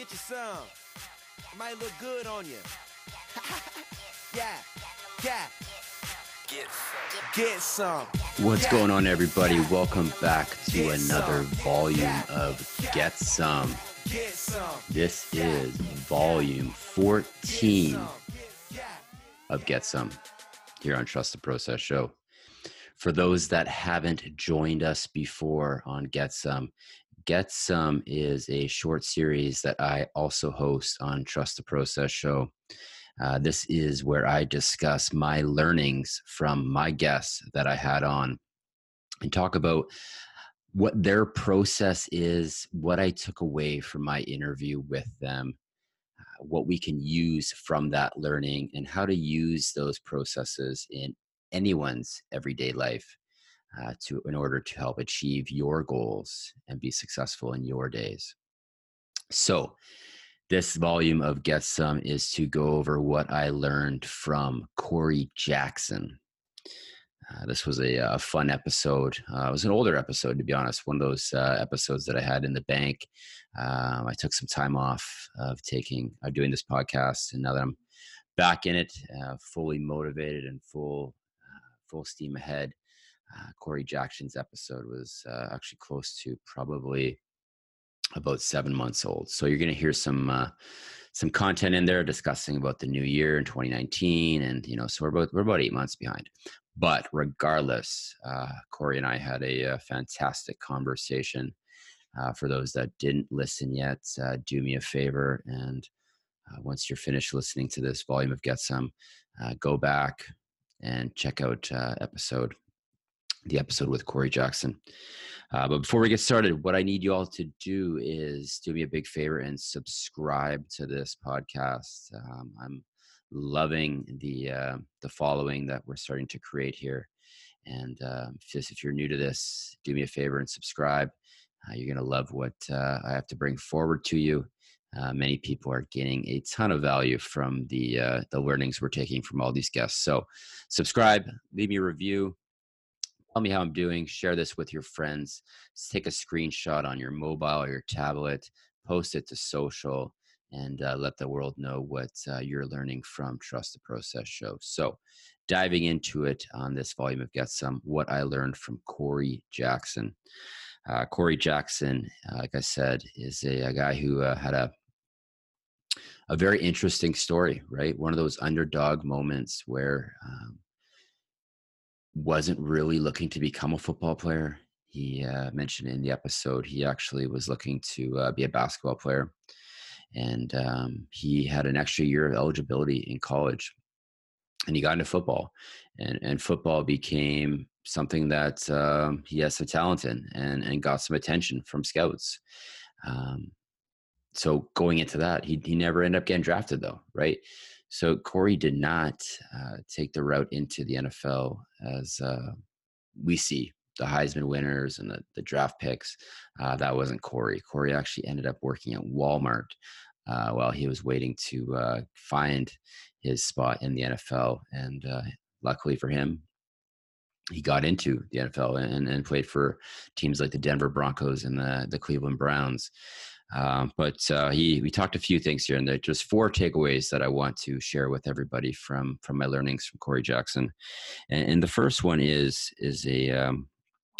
Get you some. It might look good on you. yeah, yeah. Get some. Get some. What's going on, everybody? Welcome back to another volume of Get Some. Get some. This is volume 14 of Get Some here on Trust the Process Show. For those that haven't joined us before on Get Some, Get Some is a short series that I also host on Trust the Process Show. Uh, this is where I discuss my learnings from my guests that I had on and talk about what their process is, what I took away from my interview with them, uh, what we can use from that learning, and how to use those processes in anyone's everyday life uh, to in order to help achieve your goals and be successful in your days. So, this volume of Get Some is to go over what I learned from Corey Jackson. Uh, this was a, uh fun episode. Uh, it was an older episode, to be honest. One of those uh, episodes that I had in the bank. Um, I took some time off of taking, uh, doing this podcast, and now that I'm back in it, uh, fully motivated and full, uh, full steam ahead. Uh, Corey Jackson's episode was uh, actually close to probably about seven months old. So you're going to hear some uh, some content in there discussing about the new year in 2019, and you know, so we're about we're about eight months behind. But regardless, uh, Corey and I had a, uh fantastic conversation. Uh, for those that didn't listen yet, uh, do me a favor and uh, once you're finished listening to this volume of Get Some, uh, go back and check out episode the episode with Corey Jackson. Uh, but before we get started, what I need you all to do is do me a big favor and subscribe to this podcast. Um, I'm loving the uh, the following that we're starting to create here, and um, just if you're new to this, do me a favor and subscribe. Uh, you're gonna love what uh, I have to bring forward to you. Uh, many people are gaining a ton of value from the uh, the learnings we're taking from all these guests. So, subscribe, leave me a review, tell me how I'm doing. Share this with your friends. Take a screenshot on your mobile or your tablet, post it to social, and uh, let the world know what uh, you're learning from Trust the Process Show. So, diving into it on this volume of Get Some, what I learned from Corey Jackson. Uh, Corey Jackson, uh, like I said, is a, a guy who uh, had a a very interesting story, right? One of those underdog moments where um, wasn't really looking to become a football player. He uh, mentioned in the episode he actually was looking to uh, be a basketball player, and um, he had an extra year of eligibility in college, and he got into football, and and football became something that um, he has some talent in, and and got some attention from scouts. Um, so going into that, he he never ended up getting drafted though, right? So Corey did not uh, take the route into the NFL as uh, we see the Heisman winners and the, the draft picks. Uh, that wasn't Corey. Corey actually ended up working at Walmart uh, while he was waiting to uh, find his spot in the NFL. And uh, luckily for him, he got into the NFL and, and played for teams like the Denver Broncos and the, the Cleveland Browns. Um, but uh, he, we talked a few things here, and there just four takeaways that I want to share with everybody from from my learnings from Corey Jackson. And, and the first one is is a um,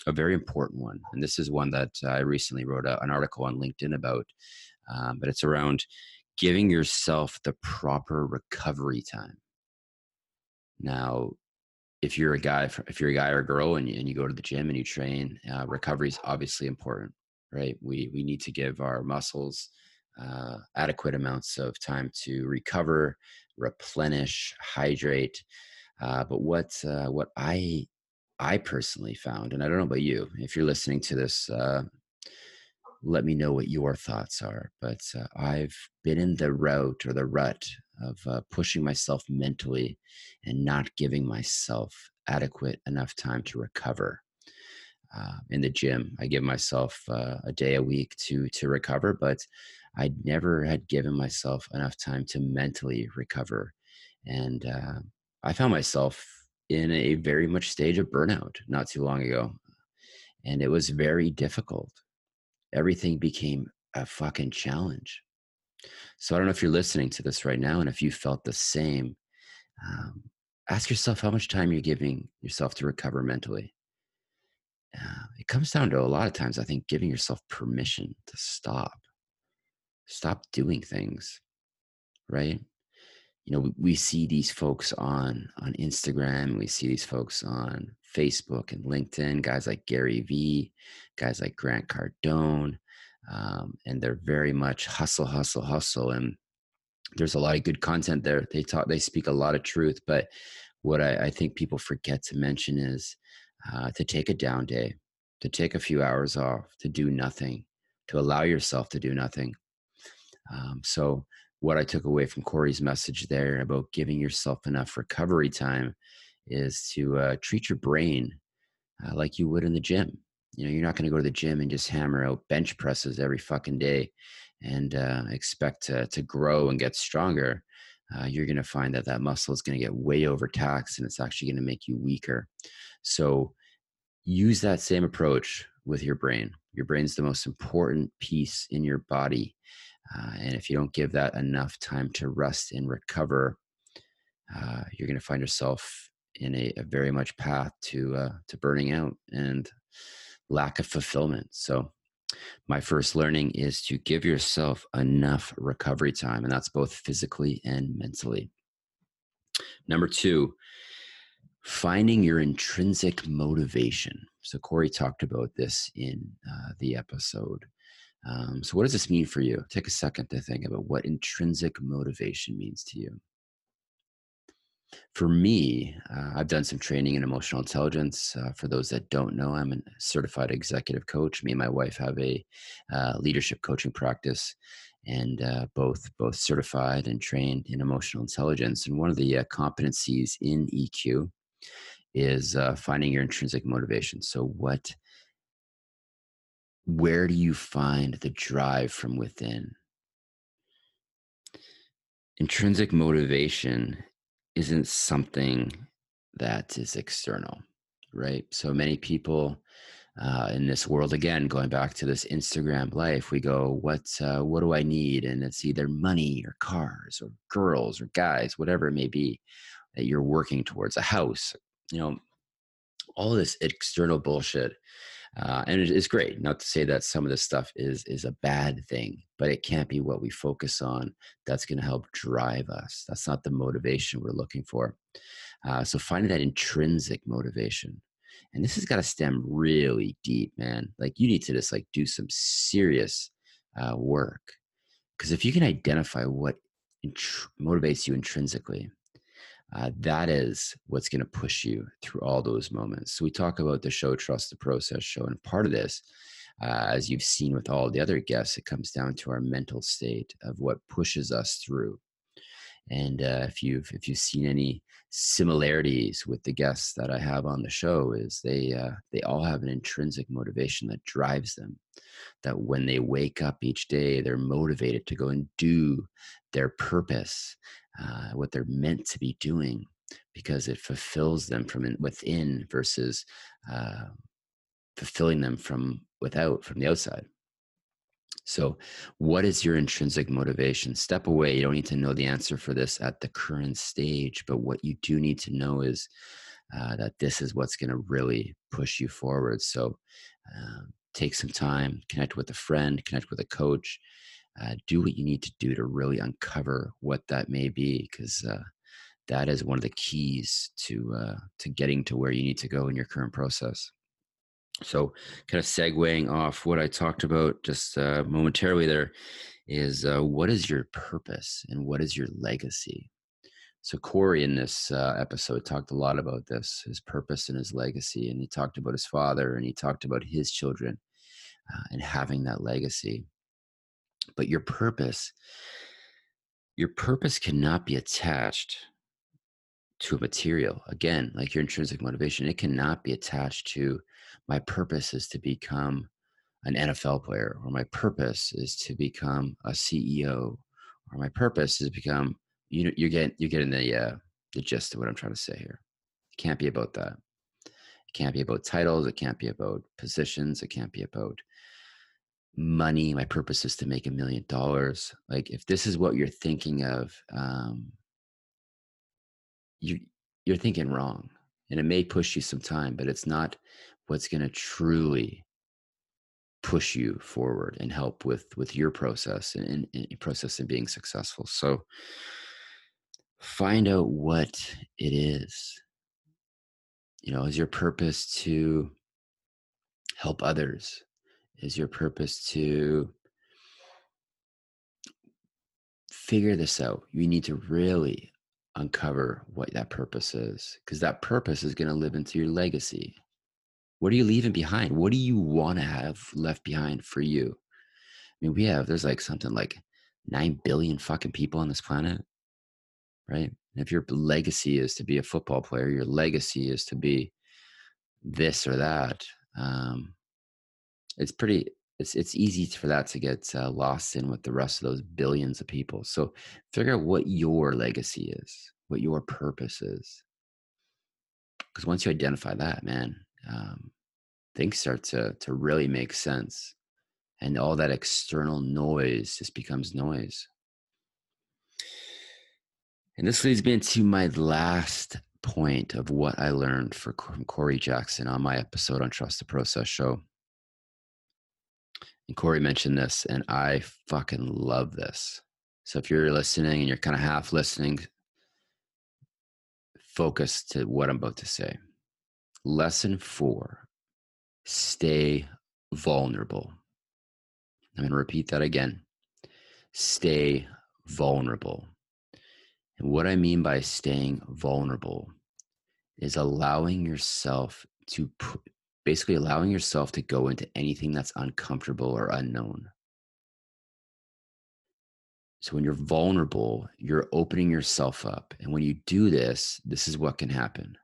a very important one, and this is one that I recently wrote a, an article on LinkedIn about. Um, but it's around giving yourself the proper recovery time. Now, if you're a guy, if you're a guy or a girl, and you, and you go to the gym and you train, uh, recovery is obviously important right? We we need to give our muscles uh, adequate amounts of time to recover, replenish, hydrate. Uh, but what uh, what I I personally found, and I don't know about you, if you're listening to this, uh, let me know what your thoughts are. But uh, I've been in the route or the rut of uh, pushing myself mentally and not giving myself adequate enough time to recover uh, in the gym. I give myself uh, a day a week to to recover, but I never had given myself enough time to mentally recover, and uh, I found myself in a very much stage of burnout not too long ago, and it was very difficult. Everything became a fucking challenge. So I don't know if you're listening to this right now and if you felt the same. Um, ask yourself how much time you're giving yourself to recover mentally. It comes down to a lot of times, I think, giving yourself permission to stop, stop doing things, right? You know, we, we see these folks on on Instagram, we see these folks on Facebook and LinkedIn, guys like Gary Vee, guys like Grant Cardone, um, and they're very much hustle, hustle, hustle. And there's a lot of good content there. They talk, they speak a lot of truth. But what I, I think people forget to mention is uh, to take a down day, to take a few hours off, to do nothing, to allow yourself to do nothing. Um, so, what I took away from Corey's message there about giving yourself enough recovery time is to uh, treat your brain uh, like you would in the gym. You know, you're not going to go to the gym and just hammer out bench presses every fucking day and uh, expect to, to grow and get stronger. Uh, you're going to find that that muscle is going to get way overtaxed and it's actually going to make you weaker. So use that same approach with your brain. Your brain's the most important piece in your body. Uh, and if you don't give that enough time to rest and recover, uh, you're going to find yourself in a, a very much path to uh, to burning out and lack of fulfillment. So, my first learning is to give yourself enough recovery time, and that's both physically and mentally. Number two, finding your intrinsic motivation. So, Corey talked about this in uh, the episode. Um, so, what does this mean for you? Take a second to think about what intrinsic motivation means to you for me, uh, I've done some training in emotional intelligence. Uh, for those that don't know, I'm a certified executive coach. Me and my wife have a uh, leadership coaching practice, and uh, both both certified and trained in emotional intelligence. And one of the uh, competencies in EQ is uh, finding your intrinsic motivation. So, what, where do you find the drive from within? Intrinsic motivation isn't something that is external, right? So many people uh, in this world, again, going back to this Instagram life, we go, "What? Uh, what do I need?" And it's either money or cars or girls or guys, whatever it may be that you're working towards, a house, you know, all this external bullshit uh, and it's great. Not to say that some of this stuff is is a bad thing, but it can't be what we focus on. That's going to help drive us. That's not the motivation we're looking for. Uh, so finding that intrinsic motivation, and this has got to stem really deep, man. Like you need to just like do some serious uh, work, because if you can identify what motivates you intrinsically, uh, that is what's going to push you through all those moments. So we talk about the show Trust the Process show, and part of this, uh, as you've seen with all the other guests, it comes down to our mental state of what pushes us through. And uh, if you've if you've seen any similarities with the guests that I have on the show, is they uh, they all have an intrinsic motivation that drives them. That when they wake up each day, they're motivated to go and do their purpose uh, what they're meant to be doing because it fulfills them from within versus uh, fulfilling them from without from the outside so what is your intrinsic motivation? Step away you don't need to know the answer for this at the current stage but what you do need to know is uh, that this is what's going to really push you forward. So uh, take some time connect with a friend connect with a coach uh, do what you need to do to really uncover what that may be because uh, that is one of the keys to uh, to getting to where you need to go in your current process so kind of segueing off what i talked about just uh, momentarily there is uh, what is your purpose and what is your legacy? So corey in this uh, episode talked a lot about this his purpose and his legacy and he talked about his father and he talked about his children and having that legacy. But your purpose, your purpose cannot be attached to a material. Again, like your intrinsic motivation, it cannot be attached to my purpose is to become an NFL player, or my purpose is to become a CEO, or my purpose is to become you know you're getting you're getting the uh, the gist of what I'm trying to say here. It can't be about that. It can't be about titles. It can't be about positions. It can't be about money my purpose is to make a million dollars like if this is what you're thinking of um you you're thinking wrong and it may push you some time but it's not what's going to truly push you forward and help with with your process and, and process and being successful. So find out what it is. You know is your purpose to help others? Is your purpose to figure this out? You need to really uncover what that purpose is because that purpose is going to live into your legacy. What are you leaving behind? What do you want to have left behind for you? I mean we have there's like something like 9 billion fucking people on this planet right? And if your legacy is to be a football player your legacy is to be this or that um, it's pretty it's it's easy for that to get uh, lost in with the rest of those billions of people. So figure out what your legacy is, what your purpose is, because once you identify that, man, um, things start to to really make sense, and all that external noise just becomes noise. And this leads me into my last point of what I learned for, from Corey Jackson on my episode on Trust the Process show. And Corey mentioned this, and I fucking love this. So if you're listening and you're kind of half listening, focus to what I'm about to say. Lesson four stay vulnerable. I'm going to repeat that again. Stay vulnerable. And what I mean by staying vulnerable is allowing yourself to basically allowing yourself to go into anything that's uncomfortable or unknown. So when you're vulnerable, you're opening yourself up. And when you do this, this is what can happen.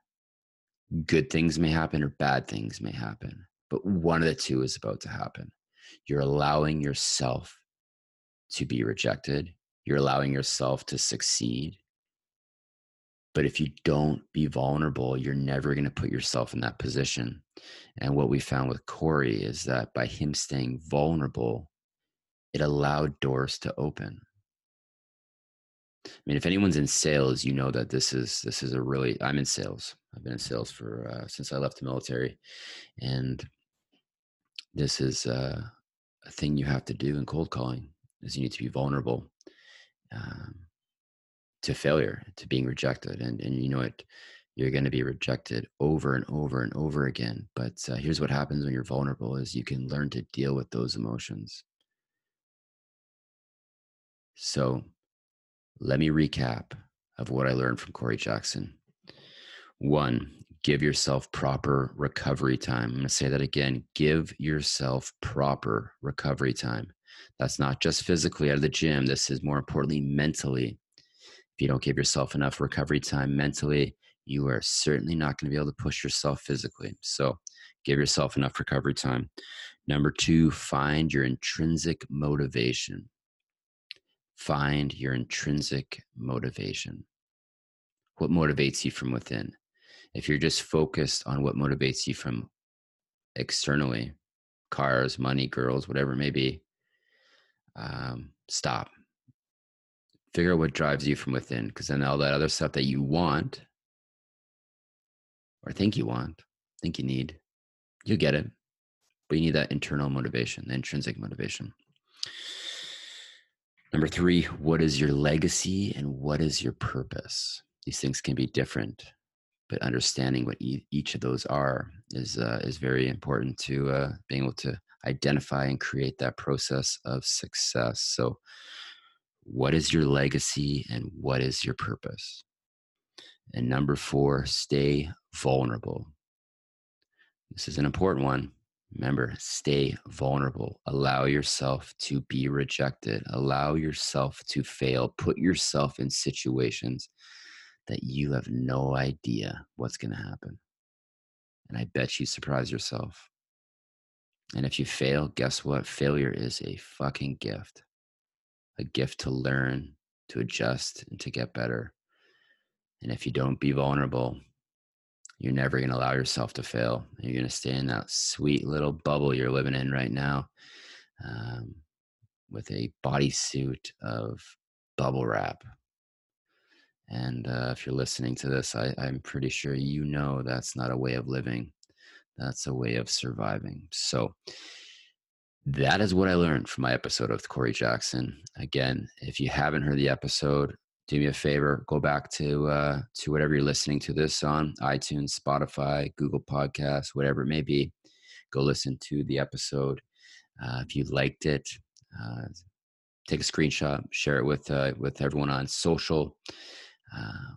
Good things may happen or bad things may happen, but one of the two is about to happen. You're allowing yourself to be rejected. You're allowing yourself to succeed. But if you don't be vulnerable, you're never going to put yourself in that position. And what we found with Corey is that by him staying vulnerable, it allowed doors to open. I mean, if anyone's in sales, you know that this is this is a really. I'm in sales. I've been in sales for uh, since I left the military, and this is uh, a thing you have to do in cold calling. Is you need to be vulnerable. Um, to failure, to being rejected. And, and you know it, you're going to be rejected over and over and over again. But uh, here's what happens when you're vulnerable is you can learn to deal with those emotions. So let me recap of what I learned from Corey Jackson. One, give yourself proper recovery time. I'm going to say that again. Give yourself proper recovery time. That's not just physically out of the gym. This is more importantly mentally. If you don't give yourself enough recovery time mentally, you are certainly not going to be able to push yourself physically. So give yourself enough recovery time. Number two, find your intrinsic motivation. Find your intrinsic motivation. What motivates you from within? If you're just focused on what motivates you from externally, cars, money, girls, whatever it may be, um, stop figure out what drives you from within because then all that other stuff that you want or think you want think you need you get it. But you need that internal motivation the intrinsic motivation. Number three what is your legacy and what is your purpose? These things can be different but understanding what e- each of those are is uh, is very important to uh, being able to identify and create that process of success. So what is your legacy and what is your purpose? And number four, stay vulnerable. This is an important one. Remember, stay vulnerable. Allow yourself to be rejected. Allow yourself to fail. Put yourself in situations that you have no idea what's going to happen. And I bet you surprise yourself. And if you fail, guess what? Failure is a fucking gift a gift to learn, to adjust, and to get better. And if you don't be vulnerable, you're never going to allow yourself to fail. You're going to stay in that sweet little bubble you're living in right now. um, with a bodysuit of bubble wrap. And uh, if you're listening to this, I, I'm pretty sure you know that's not a way of living. That's a way of surviving. So that is what I learned from my episode of Corey Jackson. Again, if you haven't heard the episode, do me a favor, go back to uh, to whatever you're listening to this on iTunes, Spotify, Google Podcasts, whatever it may be. Go listen to the episode. Uh, if you liked it, uh, take a screenshot, share it with uh, with everyone on social. Uh,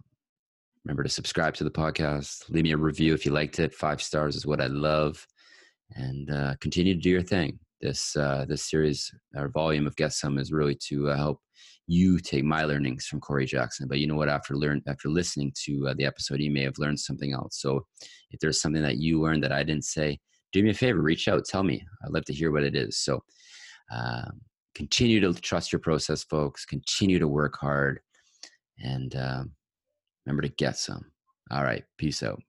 remember to subscribe to the podcast. Leave me a review if you liked it. Five stars is what I love, and uh, continue to do your thing. This uh, this series or volume of Get Some is really to uh, help you take my learnings from Corey Jackson. But you know what? After learn after listening to uh, the episode, you may have learned something else. So if there's something that you learned that I didn't say, do me a favor, reach out, tell me. I'd love to hear what it is. So. Um, continue to trust your process, folks. Continue to work hard and um, remember to get some. All right. Peace out.